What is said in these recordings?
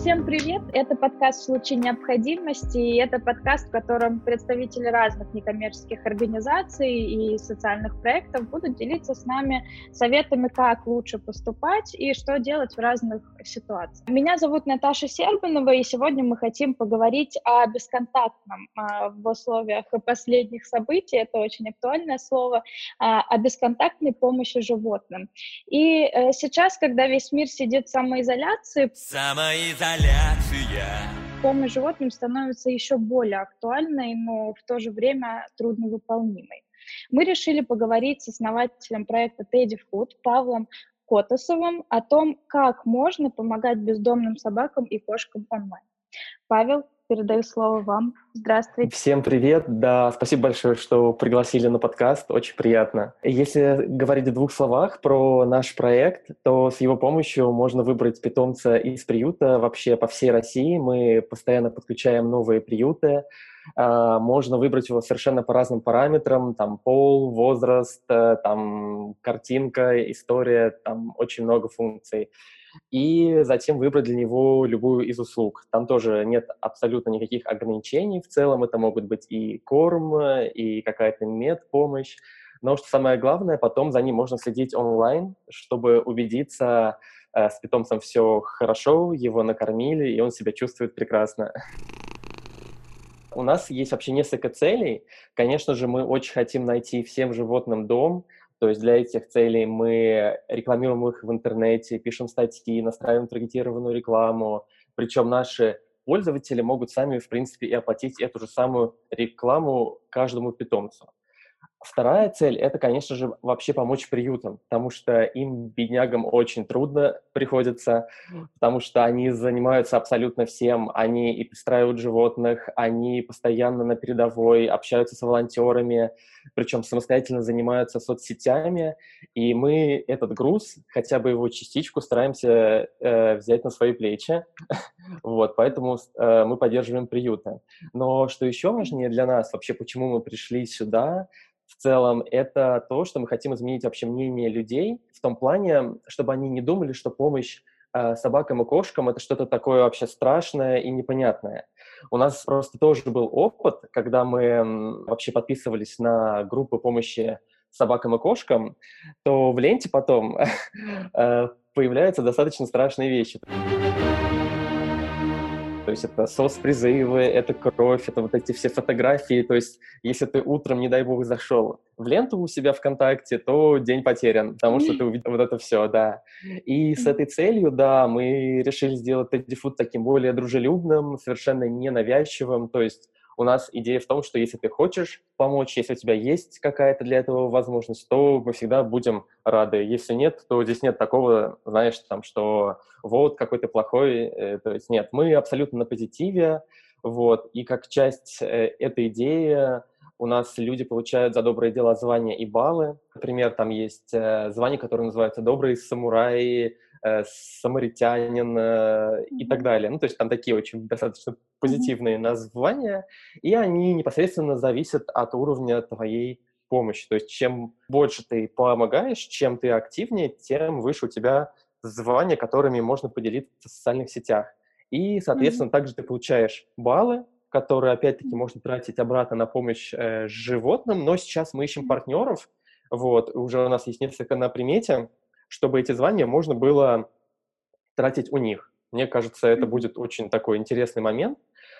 Всем привет! Это подкаст «В случае необходимости», и это подкаст, в котором представители разных некоммерческих организаций и социальных проектов будут делиться с нами советами, как лучше поступать и что делать в разных ситуациях. Меня зовут Наташа Сербинова, и сегодня мы хотим поговорить о бесконтактном а, в условиях последних событий, это очень актуальное слово, а, о бесконтактной помощи животным. И э, сейчас, когда весь мир сидит в самоизоляции, самоизоляции изоляция. Помощь животным становится еще более актуальной, но в то же время трудновыполнимой. Мы решили поговорить с основателем проекта Teddy Food Павлом Котосовым о том, как можно помогать бездомным собакам и кошкам онлайн. Павел, передаю слово вам. Здравствуйте. Всем привет. Да, спасибо большое, что пригласили на подкаст. Очень приятно. Если говорить в двух словах про наш проект, то с его помощью можно выбрать питомца из приюта вообще по всей России. Мы постоянно подключаем новые приюты. А, можно выбрать его совершенно по разным параметрам, там пол, возраст, э, там картинка, история, там очень много функций и затем выбрать для него любую из услуг. Там тоже нет абсолютно никаких ограничений. В целом это могут быть и корм, и какая-то медпомощь. Но что самое главное, потом за ним можно следить онлайн, чтобы убедиться, э, с питомцем все хорошо, его накормили, и он себя чувствует прекрасно. У нас есть вообще несколько целей. Конечно же, мы очень хотим найти всем животным дом, то есть для этих целей мы рекламируем их в интернете, пишем статьи, настраиваем таргетированную рекламу. Причем наши пользователи могут сами, в принципе, и оплатить эту же самую рекламу каждому питомцу. Вторая цель – это, конечно же, вообще помочь приютам, потому что им, беднягам, очень трудно приходится, потому что они занимаются абсолютно всем. Они и пристраивают животных, они постоянно на передовой, общаются с волонтерами, причем самостоятельно занимаются соцсетями. И мы этот груз, хотя бы его частичку, стараемся э, взять на свои плечи. вот, поэтому э, мы поддерживаем приюты. Но что еще важнее для нас, вообще, почему мы пришли сюда – в целом, это то, что мы хотим изменить вообще мнение людей в том плане, чтобы они не думали, что помощь э, собакам и кошкам это что-то такое вообще страшное и непонятное. У нас просто тоже был опыт, когда мы вообще подписывались на группы помощи собакам и кошкам, то в ленте потом э, появляются достаточно страшные вещи. Есть это соцпризывы, это кровь, это вот эти все фотографии. То есть если ты утром, не дай бог, зашел в ленту у себя ВКонтакте, то день потерян, потому что ты увидел вот это все, да. И с этой целью, да, мы решили сделать Teddy Food таким более дружелюбным, совершенно ненавязчивым. То есть у нас идея в том, что если ты хочешь помочь, если у тебя есть какая-то для этого возможность, то мы всегда будем рады. Если нет, то здесь нет такого, знаешь, там, что вот какой то плохой. Э, то есть нет, мы абсолютно на позитиве, вот, и как часть э, этой идеи у нас люди получают за доброе дело звания и баллы. Например, там есть э, звания, которые называются «Добрые самураи», э, «Самаритянин» э, и так далее. Ну, то есть там такие очень достаточно позитивные названия, и они непосредственно зависят от уровня твоей помощи. То есть чем больше ты помогаешь, чем ты активнее, тем выше у тебя звания, которыми можно поделиться в социальных сетях. И, соответственно, mm-hmm. также ты получаешь баллы, которые, опять-таки, можно тратить обратно на помощь э, животным, но сейчас мы ищем партнеров, вот, уже у нас есть несколько на примете, чтобы эти звания можно было тратить у них. Мне кажется, это будет очень такой интересный момент.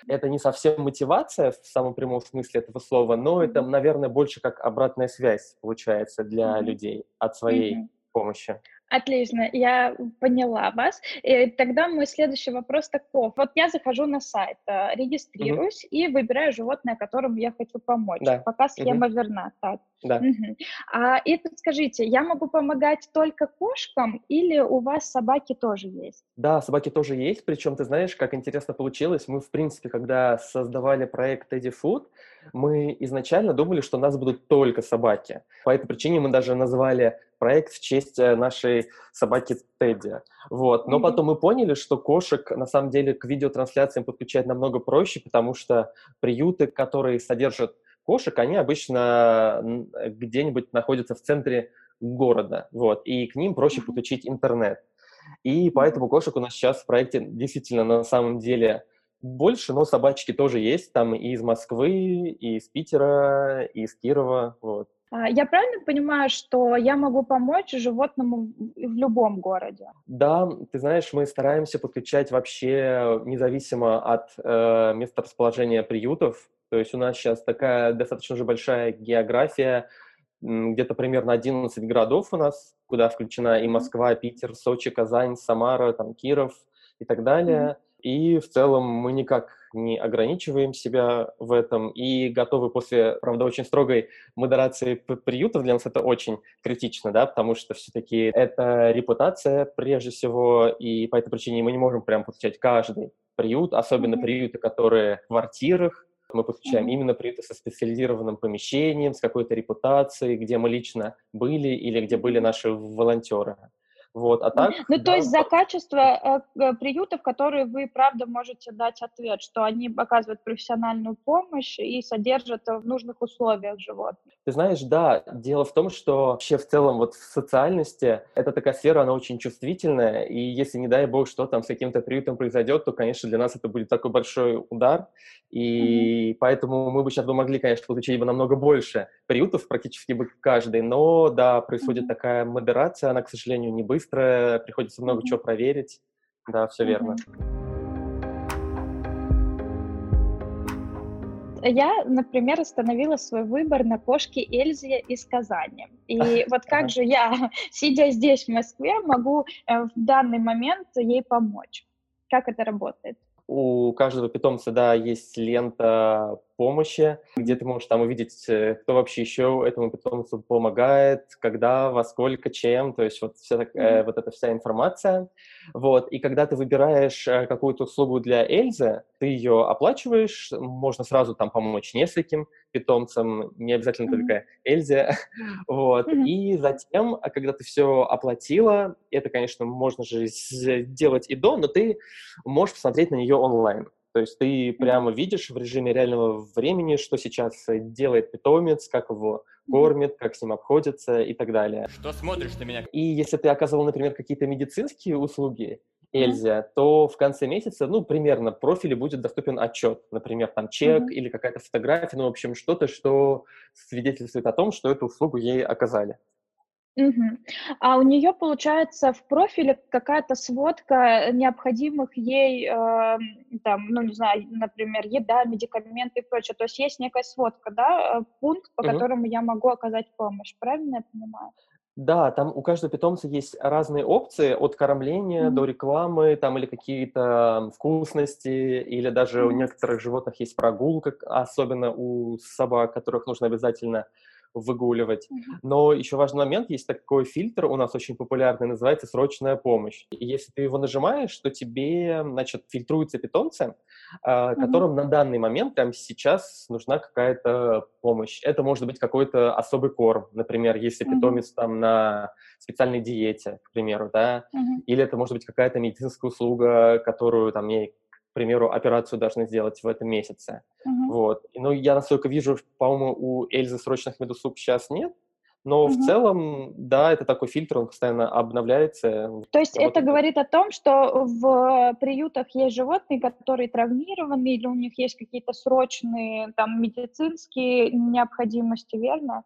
Это не совсем мотивация в самом прямом смысле этого слова, но это, наверное, больше как обратная связь получается для людей от своей помощи. Отлично, я поняла вас. И тогда мой следующий вопрос такой. Вот я захожу на сайт, э, регистрируюсь угу. и выбираю животное, которому я хочу помочь. Да. Пока схема угу. верна. Так. Да. Угу. А, и скажите, я могу помогать только кошкам или у вас собаки тоже есть? Да, собаки тоже есть. Причем, ты знаешь, как интересно получилось. Мы, в принципе, когда создавали проект Teddy Food, мы изначально думали, что у нас будут только собаки. По этой причине мы даже назвали проект в честь э, нашей собаки Тедди. Вот. Но mm-hmm. потом мы поняли, что кошек на самом деле к видеотрансляциям подключать намного проще, потому что приюты, которые содержат кошек, они обычно где-нибудь находятся в центре города, вот, и к ним проще подключить интернет. И поэтому кошек у нас сейчас в проекте действительно на самом деле больше, но собачки тоже есть, там и из Москвы, и из Питера, и из Кирова, вот. А, я правильно понимаю, что я могу помочь животному в любом городе? Да, ты знаешь, мы стараемся подключать вообще независимо от э, места расположения приютов. То есть у нас сейчас такая достаточно же большая география, где-то примерно 11 городов у нас, куда включена и Москва, Питер, Сочи, Казань, Самара, там, Киров и так далее. Mm-hmm. И в целом мы никак не ограничиваем себя в этом и готовы после, правда, очень строгой модерации приютов, для нас это очень критично, да, потому что все-таки это репутация прежде всего, и по этой причине мы не можем прям подключать каждый приют, особенно mm-hmm. приюты, которые в квартирах, мы подключаем mm-hmm. именно приюты со специализированным помещением, с какой-то репутацией, где мы лично были или где были наши волонтеры. Вот, а так, ну, да, то есть за качество э, приютов, которые вы, правда, можете дать ответ, что они оказывают профессиональную помощь и содержат в нужных условиях животных. Ты знаешь, да, дело в том, что вообще в целом вот в социальности эта такая сфера, она очень чувствительная, и если, не дай бог, что там с каким-то приютом произойдет, то, конечно, для нас это будет такой большой удар, и mm-hmm. поэтому мы бы сейчас бы могли, конечно, получить бы намного больше приютов, практически бы каждый, но, да, происходит mm-hmm. такая модерация, она, к сожалению, не быстро, приходится много mm-hmm. чего проверить. Да, все mm-hmm. верно. Я, например, остановила свой выбор на кошке Эльзе из Казани. И вот как же я, сидя здесь, в Москве, могу э, в данный момент ей помочь? Как это работает? У каждого питомца, да, есть лента помощи, где ты можешь там увидеть, э, кто вообще еще этому питомцу помогает, когда, во сколько, чем, то есть вот, вся, э, вот эта вся информация. Вот. И когда ты выбираешь э, какую-то услугу для Эльзы, ты ее оплачиваешь, можно сразу там помочь нескольким питомцам, не обязательно mm-hmm. только Эльзе. вот. Mm-hmm. И затем, а когда ты все оплатила, это, конечно, можно же сделать и до, но ты можешь посмотреть на нее онлайн. То есть ты прямо видишь в режиме реального времени, что сейчас делает питомец, как его кормит, как с ним обходится и так далее. Что смотришь на меня? И если ты оказывал, например, какие-то медицинские услуги, Эльзе, mm-hmm. то в конце месяца, ну, примерно, в профиле будет доступен отчет, например, там чек mm-hmm. или какая-то фотография, ну, в общем, что-то, что свидетельствует о том, что эту услугу ей оказали. Мгм. А у нее получается в профиле какая-то сводка необходимых ей, эм, там, ну, не знаю, например, еда, медикаменты и прочее. То есть есть некая сводка, да, э, пункт, по Мгм. которому я могу оказать помощь. Правильно я понимаю? Да, там у каждого питомца есть разные опции, от кормления до рекламы, там или какие-то вкусности, или даже у некоторых животных есть прогулка, особенно у собак, которых нужно обязательно выгуливать. Но еще важный момент, есть такой фильтр у нас очень популярный, называется срочная помощь. И если ты его нажимаешь, то тебе, значит, фильтруются питомцы, а, которым mm-hmm. на данный момент, прямо сейчас, нужна какая-то помощь. Это может быть какой-то особый корм, например, если mm-hmm. питомец там на специальной диете, к примеру, да, mm-hmm. или это может быть какая-то медицинская услуга, которую там ей примеру, операцию должны сделать в этом месяце. Uh-huh. Вот. Ну, я, насколько вижу, по-моему, у Эльзы срочных медуслуг сейчас нет, но uh-huh. в целом, да, это такой фильтр, он постоянно обновляется. То есть это говорит о том, что в приютах есть животные, которые травмированы, или у них есть какие-то срочные там медицинские необходимости, верно?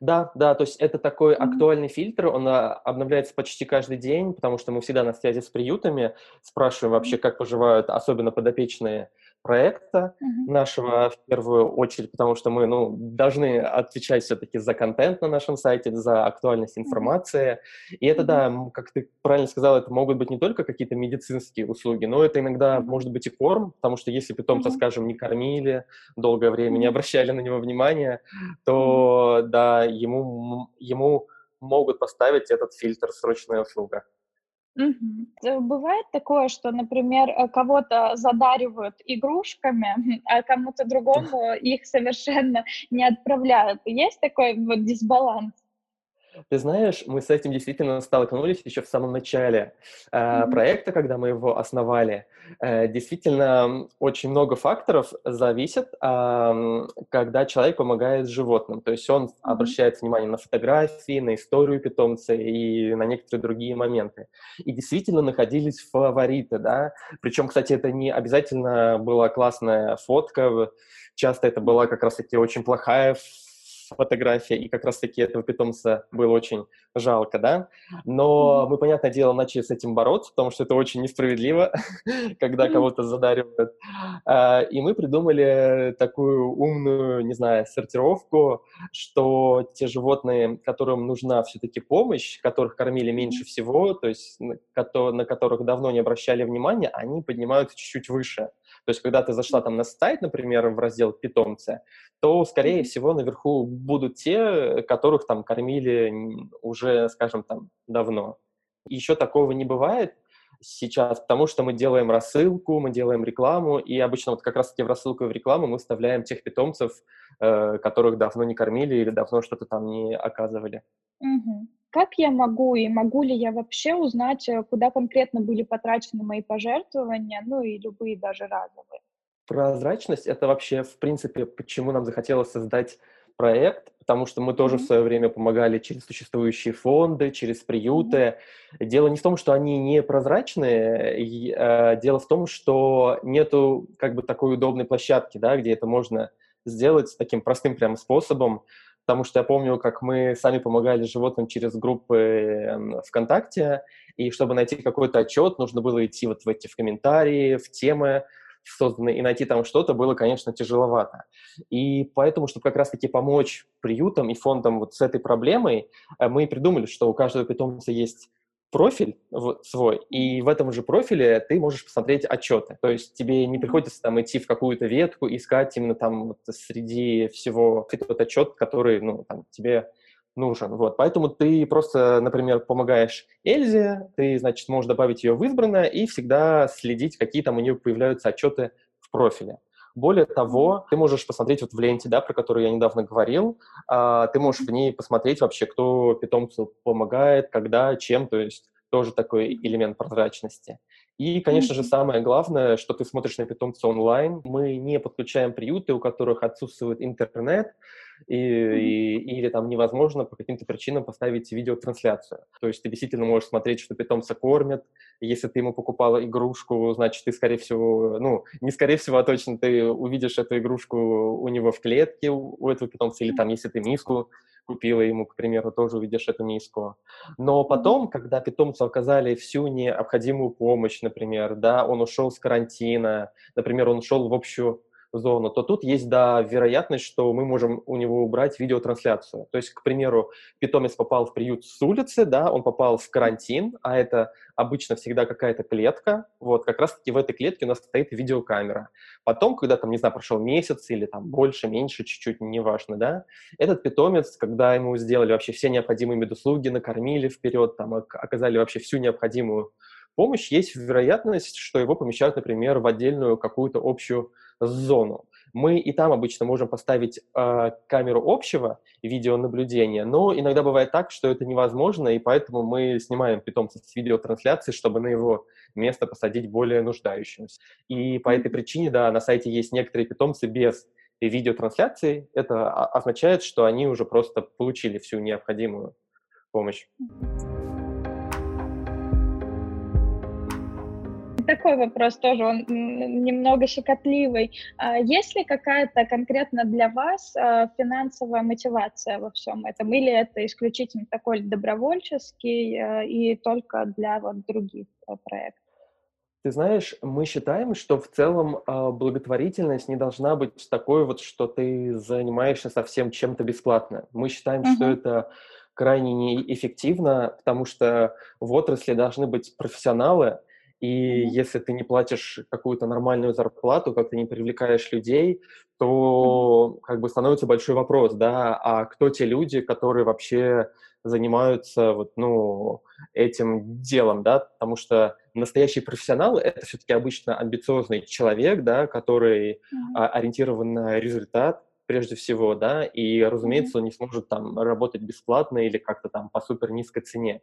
Да, да, то есть это такой mm-hmm. актуальный фильтр, он а, обновляется почти каждый день, потому что мы всегда на связи с приютами, спрашиваем вообще, как поживают особенно подопечные проекта mm-hmm. нашего в первую очередь, потому что мы ну, должны отвечать все-таки за контент на нашем сайте, за актуальность информации. Mm-hmm. И это, да, как ты правильно сказал, это могут быть не только какие-то медицинские услуги, но это иногда mm-hmm. может быть и корм, потому что если питомца, mm-hmm. скажем, не кормили долгое время, не обращали на него внимания, то, mm-hmm. да, ему, ему могут поставить этот фильтр «срочная услуга». Мгм. Бывает такое, что, например, э, кого-то задаривают игрушками, а кому-то другому их совершенно не отправляют. Есть такой вот дисбаланс? Ты знаешь, мы с этим действительно столкнулись еще в самом начале э, проекта, когда мы его основали. Э, действительно, очень много факторов зависит, э, когда человек помогает животным. То есть он обращает внимание на фотографии, на историю питомца и на некоторые другие моменты. И действительно находились фавориты, да. Причем, кстати, это не обязательно была классная фотка, часто это была как раз-таки очень плохая фотография, и как раз-таки этого питомца было очень жалко, да. Но мы, понятное дело, начали с этим бороться, потому что это очень несправедливо, когда кого-то задаривают. А, и мы придумали такую умную, не знаю, сортировку, что те животные, которым нужна все-таки помощь, которых кормили меньше всего, то есть на которых давно не обращали внимания, они поднимаются чуть-чуть выше. То есть, когда ты зашла там на сайт, например, в раздел питомцы, то, скорее всего, наверху будут те, которых там кормили уже, скажем, там давно. Еще такого не бывает сейчас, потому что мы делаем рассылку, мы делаем рекламу, и обычно вот как раз-таки в рассылку и в рекламу мы вставляем тех питомцев, э, которых давно не кормили или давно что-то там не оказывали. Угу. Как я могу и могу ли я вообще узнать, э, куда конкретно были потрачены мои пожертвования, ну и любые даже разовые? Прозрачность — это вообще, в принципе, почему нам захотелось создать проект, потому что мы тоже mm-hmm. в свое время помогали через существующие фонды, через приюты. Mm-hmm. Дело не в том, что они не прозрачные, и, э, дело в том, что нету как бы такой удобной площадки, да, где это можно сделать таким простым прям способом потому что я помню, как мы сами помогали животным через группы эм, ВКонтакте, и чтобы найти какой-то отчет, нужно было идти вот в эти в комментарии, в темы, созданные, и найти там что-то было, конечно, тяжеловато. И поэтому, чтобы как раз-таки помочь приютам и фондам вот с этой проблемой, э, мы придумали, что у каждого питомца есть профиль свой, и в этом же профиле ты можешь посмотреть отчеты. То есть тебе не приходится там идти в какую-то ветку, искать именно там вот среди всего тот отчет, который ну, там, тебе нужен. Вот. Поэтому ты просто, например, помогаешь Эльзе, ты, значит, можешь добавить ее в избранное и всегда следить, какие там у нее появляются отчеты в профиле. Более того, ты можешь посмотреть вот в ленте, да, про которую я недавно говорил, а, ты можешь в ней посмотреть вообще, кто питомцу помогает, когда, чем, то есть тоже такой элемент прозрачности. И, конечно же, самое главное, что ты смотришь на питомца онлайн. Мы не подключаем приюты, у которых отсутствует интернет, и, и, или там невозможно по каким-то причинам поставить видеотрансляцию. То есть ты действительно можешь смотреть, что питомца кормят. Если ты ему покупала игрушку, значит, ты, скорее всего, ну, не скорее всего, а точно ты увидишь эту игрушку у него в клетке, у этого питомца, или там, если ты миску купила ему, к примеру, тоже увидишь эту миску. Но потом, когда питомцу оказали всю необходимую помощь, например, да, он ушел с карантина, например, он ушел в общую зону, то тут есть, да, вероятность, что мы можем у него убрать видеотрансляцию. То есть, к примеру, питомец попал в приют с улицы, да, он попал в карантин, а это обычно всегда какая-то клетка, вот, как раз-таки в этой клетке у нас стоит видеокамера. Потом, когда там, не знаю, прошел месяц или там больше, меньше, чуть-чуть, неважно, да, этот питомец, когда ему сделали вообще все необходимые медуслуги, накормили вперед, там, оказали вообще всю необходимую помощь, есть вероятность, что его помещают, например, в отдельную какую-то общую зону. Мы и там обычно можем поставить э, камеру общего видеонаблюдения, но иногда бывает так, что это невозможно, и поэтому мы снимаем питомца с видеотрансляции, чтобы на его место посадить более нуждающимся. И по этой причине, да, на сайте есть некоторые питомцы без видеотрансляции. Это означает, что они уже просто получили всю необходимую помощь. Такой вопрос тоже, он немного щекотливый. А есть ли какая-то конкретно для вас а, финансовая мотивация во всем этом? Или это исключительно такой добровольческий а, и только для вот других проектов? Ты знаешь, мы считаем, что в целом благотворительность не должна быть такой вот, что ты занимаешься совсем чем-то бесплатно. Мы считаем, uh-huh. что это крайне неэффективно, потому что в отрасли должны быть профессионалы, и mm-hmm. если ты не платишь какую-то нормальную зарплату, как ты не привлекаешь людей, то mm-hmm. как бы становится большой вопрос, да, а кто те люди, которые вообще занимаются вот, ну, этим делом, да, потому что настоящий профессионал — это все-таки обычно амбициозный человек, да, который mm-hmm. ориентирован на результат, прежде всего, да, и, разумеется, он не сможет там работать бесплатно или как-то там по супер низкой цене.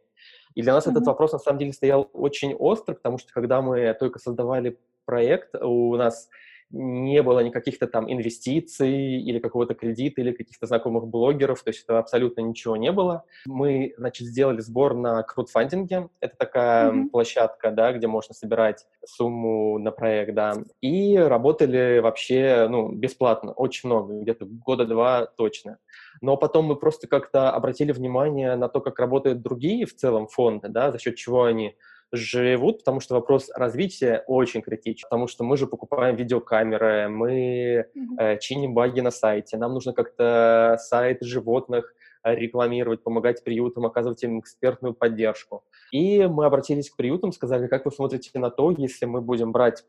И для нас mm-hmm. этот вопрос на самом деле стоял очень остро, потому что когда мы только создавали проект, у нас не было никаких-то там инвестиций или какого-то кредита или каких-то знакомых блогеров, то есть это абсолютно ничего не было. Мы, значит, сделали сбор на краудфандинге, это такая mm-hmm. площадка, да, где можно собирать сумму на проект, да, и работали вообще, ну, бесплатно, очень много, где-то года два точно. Но потом мы просто как-то обратили внимание на то, как работают другие в целом фонды, да, за счет чего они живут, потому что вопрос развития очень критичен, потому что мы же покупаем видеокамеры, мы э, чиним баги на сайте, нам нужно как-то сайт животных рекламировать, помогать приютам, оказывать им экспертную поддержку. И мы обратились к приютам, сказали, как вы смотрите на то, если мы будем брать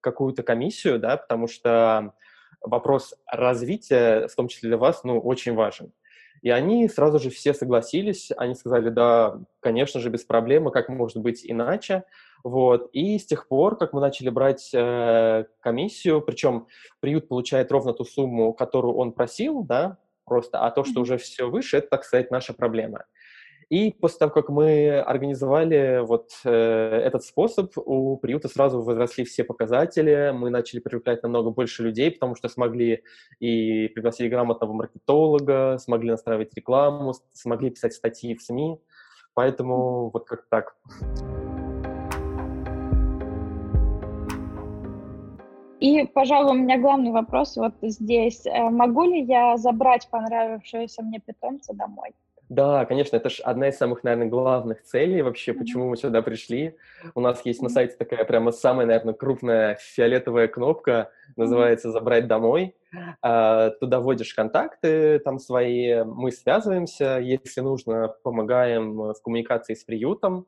какую-то комиссию, да, потому что вопрос развития, в том числе для вас, ну, очень важен. И они сразу же все согласились, они сказали, да, конечно же, без проблем, как может быть иначе. Вот. И с тех пор, как мы начали брать э, комиссию, причем приют получает ровно ту сумму, которую он просил, да, просто, а то, что уже все выше, это, так сказать, наша проблема. И после того, как мы организовали вот э, этот способ, у приюта сразу возросли все показатели, мы начали привлекать намного больше людей, потому что смогли и пригласить грамотного маркетолога, смогли настраивать рекламу, смогли писать статьи в СМИ, поэтому вот как так. И, пожалуй, у меня главный вопрос вот здесь. Э, могу ли я забрать понравившегося мне питомца домой? Да, конечно, это же одна из самых, наверное, главных целей вообще, почему мы сюда пришли. У нас есть на сайте такая прямо самая, наверное, крупная фиолетовая кнопка, называется «Забрать домой». А, туда вводишь контакты там свои, мы связываемся, если нужно, помогаем в коммуникации с приютом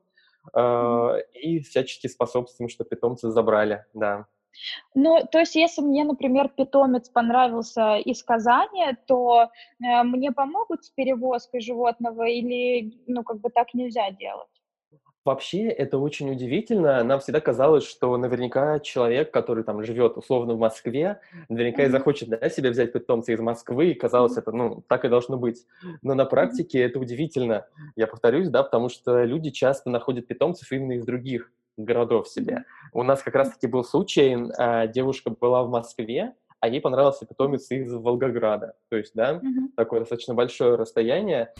а, и всячески способствуем, что питомцы забрали, да. Ну, то есть, если мне, например, питомец понравился из Казани, то э, мне помогут с перевозкой животного или, ну, как бы так нельзя делать? Вообще, это очень удивительно. Нам всегда казалось, что наверняка человек, который там живет условно в Москве, наверняка mm-hmm. и захочет да, себе взять питомца из Москвы, и казалось, mm-hmm. это, ну, так и должно быть. Но на практике mm-hmm. это удивительно, я повторюсь, да, потому что люди часто находят питомцев именно из других городов себе. У нас как раз-таки был случай, а, девушка была в Москве, а ей понравился питомец из Волгограда. То есть, да, mm-hmm. такое достаточно большое расстояние.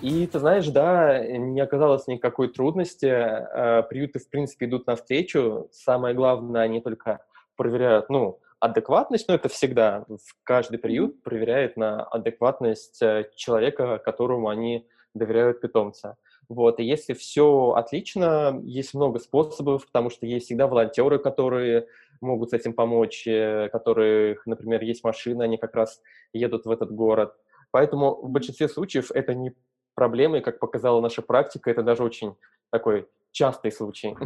И ты знаешь, да, не оказалось никакой трудности. А, приюты, в принципе, идут навстречу. Самое главное, они только проверяют, ну, адекватность, но это всегда. Каждый приют проверяет на адекватность э, человека, которому они доверяют питомца. Вот, и если все отлично, есть много способов, потому что есть всегда волонтеры, которые могут с этим помочь, э, которых, например, есть машина, они как раз едут в этот город. Поэтому в большинстве случаев это не проблема, и, как показала наша практика, это даже очень такой частый случай.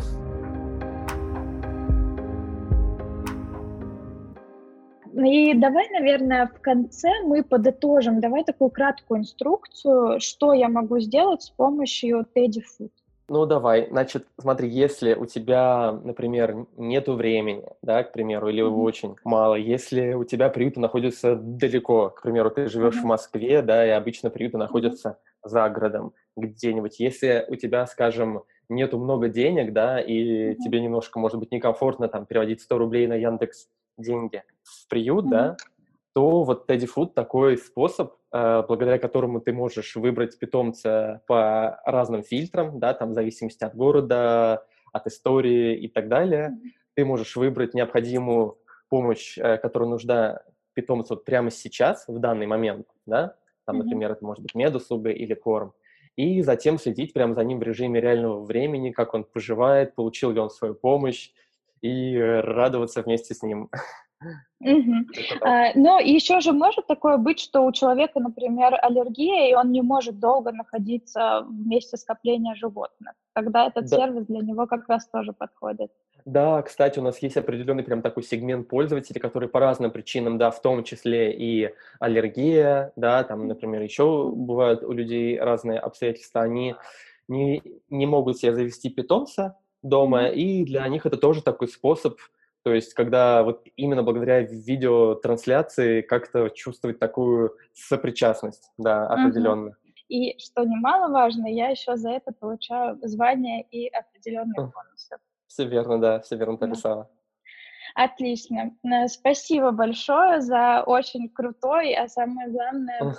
И давай, наверное, в конце мы подытожим. Давай такую краткую инструкцию, что я могу сделать с помощью Teddy Food. Ну, давай. Значит, смотри, если у тебя, например, нету времени, да, к примеру, или mm-hmm. очень мало, если у тебя приюты находятся далеко, к примеру, ты живешь mm-hmm. в Москве, да, и обычно приюты находятся mm-hmm. за городом где-нибудь, если у тебя, скажем, нету много денег, да, и mm-hmm. тебе немножко, может быть, некомфортно там переводить 100 рублей на Яндекс деньги в приют, mm-hmm. да, то вот Teddy Food такой способ, э, благодаря которому ты можешь выбрать питомца по разным фильтрам, да, там в зависимости от города, от истории и так далее. Mm-hmm. Ты можешь выбрать необходимую помощь, э, которая нужна питомцу вот прямо сейчас, в данный момент, да, там, mm-hmm. например, это может быть медуслуга или корм, и затем следить прямо за ним в режиме реального времени, как он поживает, получил ли он свою помощь, и радоваться вместе с ним. Угу. А, но еще же может такое быть, что у человека, например, аллергия, и он не может долго находиться в месте скопления животных. Тогда этот да. сервис для него как раз тоже подходит. Да, кстати, у нас есть определенный прям такой сегмент пользователей, которые по разным причинам, да, в том числе и аллергия, да, там, например, еще бывают у людей разные обстоятельства, они не, не могут себе завести питомца, дома, и для них это тоже такой способ То есть, когда вот именно благодаря видеотрансляции как-то чувствовать такую сопричастность, да, определенно. Угу. И что немаловажно, я еще за это получаю звание и определенные бонусы. Все верно, да, все верно ты. Отлично. Э, спасибо большое за очень крутой, а самое главное,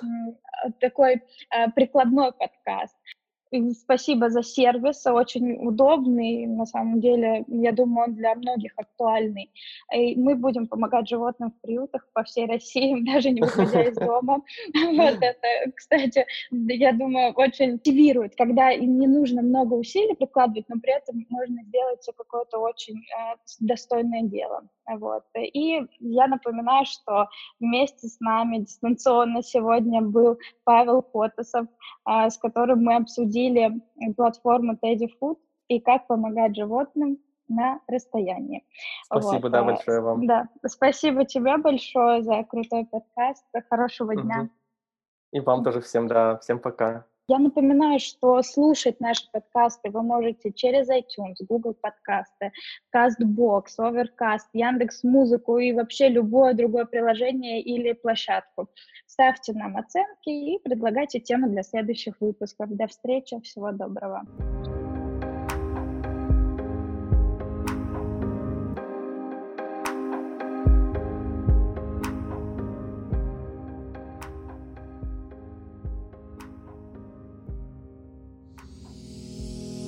такой э, прикладной подкаст. Спасибо за сервис, очень удобный, на самом деле, я думаю, он для многих актуальный. И мы будем помогать животным в приютах по всей России, даже не выходя из дома. Вот это, кстати, я думаю, очень мотивирует, когда им не нужно много усилий прикладывать, но при этом можно сделать все какое-то очень э, достойное дело. Вот. И я напоминаю, что вместе с нами дистанционно сегодня был Павел Потасов, э, с которым мы обсудили обсудили платформу Teddy Food и как помогать животным на расстоянии. Спасибо, вот. да, большое вам. Да, спасибо тебе большое за крутой подкаст. Хорошего дня. И вам тоже всем, да, всем пока. Я напоминаю, что слушать наши подкасты вы можете через iTunes, Google подкасты, CastBox, Overcast, Яндекс Музыку и вообще любое другое приложение или площадку. Ставьте нам оценки и предлагайте темы для следующих выпусков. До встречи, всего доброго.